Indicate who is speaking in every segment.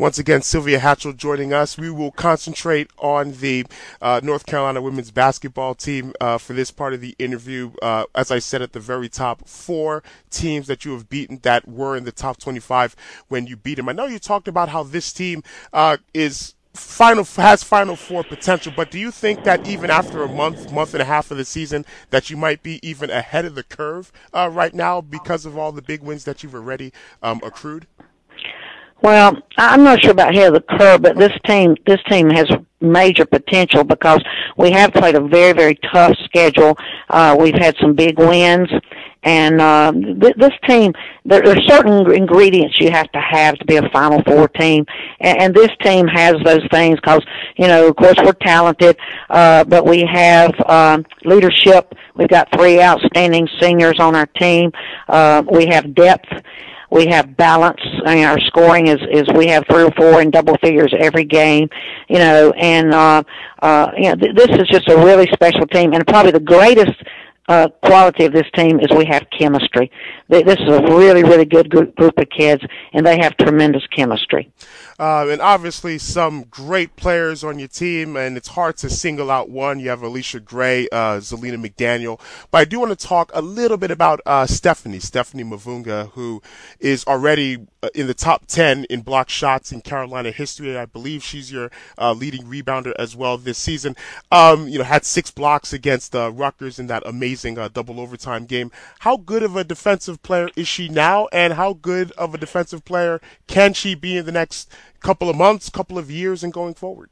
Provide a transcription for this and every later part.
Speaker 1: Once again, Sylvia Hatchell joining us. We will concentrate on the uh, North Carolina women's basketball team uh, for this part of the interview. Uh, as I said at the very top, four teams that you have beaten that were in the top 25 when you beat them. I know you talked about how this team uh, is final has final four potential but do you think that even after a month month and a half of the season that you might be even ahead of the curve uh, right now because of all the big wins that you've already um, accrued
Speaker 2: well, I'm not sure about of the curve, but this team this team has major potential because we have played a very very tough schedule. Uh, we've had some big wins, and uh, th- this team there, there are certain ingredients you have to have to be a Final Four team, and, and this team has those things because you know of course we're talented, uh, but we have um, leadership. We've got three outstanding seniors on our team. Uh, we have depth we have balance. I mean, our scoring is is we have three or four in double figures every game, you know, and uh, uh, you know th- this is just a really special team, and probably the greatest uh, quality of this team is we have chemistry. This is a really, really good group, group of kids, and they have tremendous chemistry.
Speaker 1: Uh, and obviously, some great players on your team, and it's hard to single out one. You have Allisha Gray, uh, Xylina McDaniel. But I do want to talk a little bit about uh, Stephanie, Stephanie Mavunga, who is already uh, in the top 10 in block shots in Carolina history. I believe she's your uh, leading rebounder as well this season. Um, you know, had six blocks against uh, Rutgers in that amazing uh, double overtime game. How good of a defensive player is she now, and how good of a defensive player can she be in the next couple of months, couple of years, and going forward?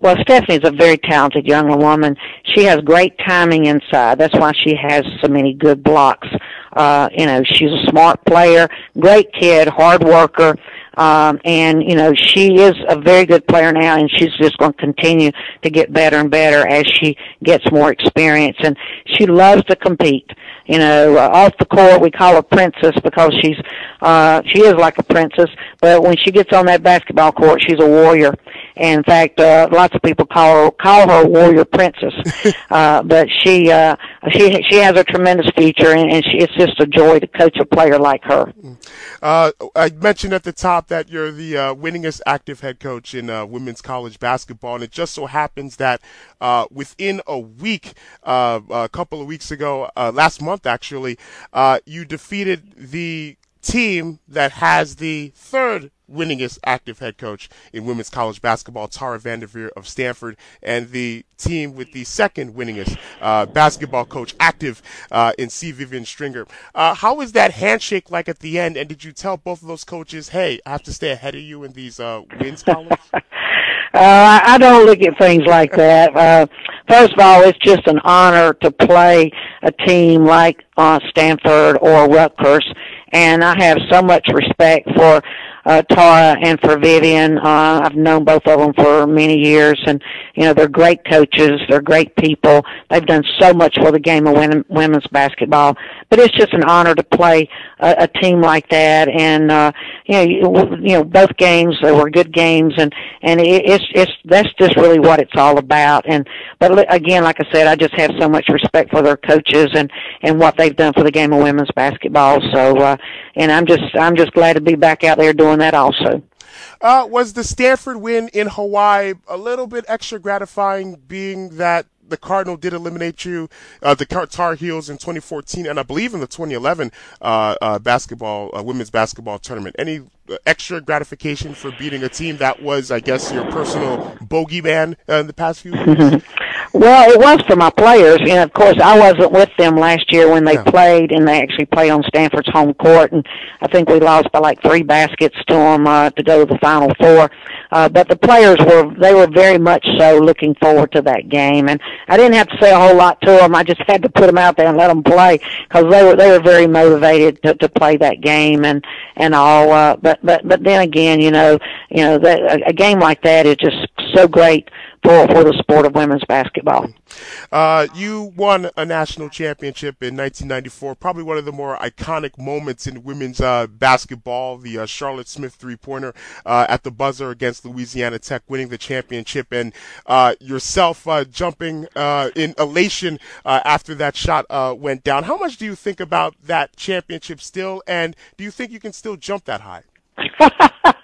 Speaker 2: Well, Stephanie's a very talented young woman. She has great timing inside. That's why she has so many good blocks. Uh, you know, she's a smart player, great kid, hard worker. Um, and you know she is a very good player now, and she's just going to continue to get better and better as she gets more experience. And she loves to compete. You know, uh, off the court we call her princess because she's uh, she is like a princess. But when she gets on that basketball court, she's a warrior. And in fact, uh, lots of people call her call her warrior princess. uh, but she uh, she she has a tremendous future, and, and she, it's just a joy to coach a player like her.
Speaker 1: Uh, I mentioned at the top that you're the uh, winningest active head coach in uh, women's college basketball, and it just so happens that uh, within a week, uh, a couple of weeks ago, uh, last month actually, uh, you defeated the team that has the third winningest active head coach in women's college basketball, Tara VanDerveer of Stanford, and the team with the second winningest uh, basketball coach active uh, in C. Vivian Stringer. Uh, how was that handshake like at the end? And did you tell both of those coaches, hey, I have to stay ahead of you in these uh, wins columns?
Speaker 2: Uh, I don't look at things like that. Uh, first of all, it's just an honor to play a team like Stanford or Rutgers, and I have so much respect for uh, Tara and for Vivian. Uh, I've known both of them for many years, and you know they're great coaches. They're great people. They've done so much for the game of women, women's basketball. But it's just an honor to play a, a team like that, and uh, you know, you, you know, both games they were good games, and and it, it's it's that's just really what it's all about. And but again, like I said, I just have so much respect for their coaches and and what they've done for the game of women's basketball. So, uh, and I'm just I'm just glad to be back out there doing that also.
Speaker 1: Uh, was the Stanford win in Hawaii a little bit extra gratifying, being that the Cardinal did eliminate you, uh, the Tar Heels in 2014, and I believe in the 2011 uh, uh, basketball uh, women's basketball tournament. Any uh, extra gratification for beating a team that was, I guess, your personal bogeyman uh, in the past few years?
Speaker 2: Well, it was for my players, and of course, I wasn't with them last year when they yeah. played, and they actually played on Stanford's home court, and I think we lost by like three baskets to them uh, to go to the Final Four. Uh, but the players were they were very much so looking forward to that game, and I didn't have to say a whole lot to them. I just had to put them out there and let them play because they were they were very motivated to to play that game and and all. Uh, but but but then again, you know, you know that a, a game like that is just so great for for the sport of women's basketball.
Speaker 1: Uh, you won a national championship in 1994, probably one of the more iconic moments in women's uh, basketball. The uh, Charlotte Smith three-pointer uh, at the buzzer against Louisiana Tech, winning the championship, and uh, yourself uh, jumping in elation after that shot went down. How much do you think about that championship still, and do you think you can still jump that high?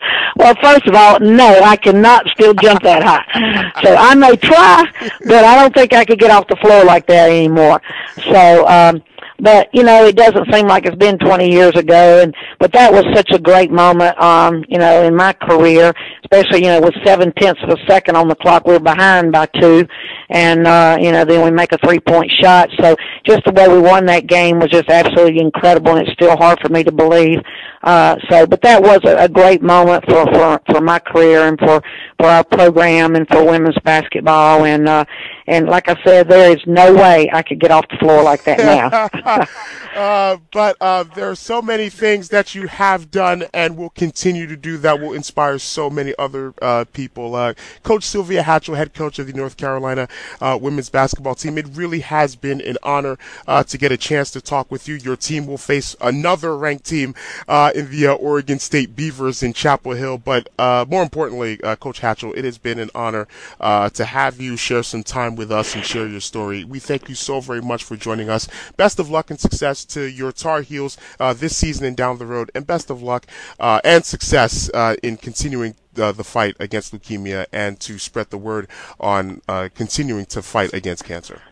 Speaker 2: Well, first of all, no, I cannot still jump that high. So I may try, but I don't think I could get off the floor like that anymore. So, um, but you know it doesn't seem like it's been 20 years ago and but that was such a great moment um you know in my career especially you know with seven tenths of a second on the clock we were behind by two and uh you know then we make a three point shot so just the way we won that game was just absolutely incredible and it's still hard for me to believe uh so but that was a, a great moment for for for my career and for for our program and for women's basketball and uh and like I said, there is no way I could get off the floor like that now.
Speaker 1: uh, but uh, there are so many things that you have done and will continue to do that will inspire so many other uh, people. Uh, coach Sylvia Hatchell, head coach of the North Carolina uh, women's basketball team, it really has been an honor uh, to get a chance to talk with you. Your team will face another ranked team in the Oregon State Beavers in Chapel Hill. But more importantly, Coach Hatchell, it has been an honor to have you share some time with us and share your story. We thank you so very much for joining us. Best of luck and success to your Tar Heels uh, this season and down the road, and best of luck uh, and success uh, in continuing uh, the fight against leukemia and to spread the word on uh, continuing to fight against cancer.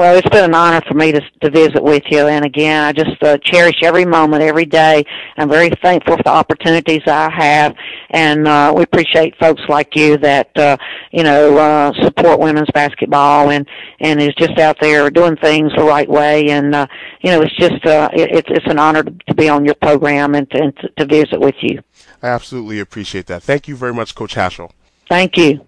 Speaker 2: Well, it's been an honor for me to to visit with you, and again, I just uh, cherish every moment, every day. I'm very thankful for the opportunities I have, and uh, we appreciate folks like you that uh, you know uh, support women's basketball and and is just out there doing things the right way. And uh, you know, it's just uh, it, it's it's an honor to, be on your program and to, and to visit with you.
Speaker 1: I absolutely appreciate that. Thank you very much, Coach Hatchell.
Speaker 2: Thank you.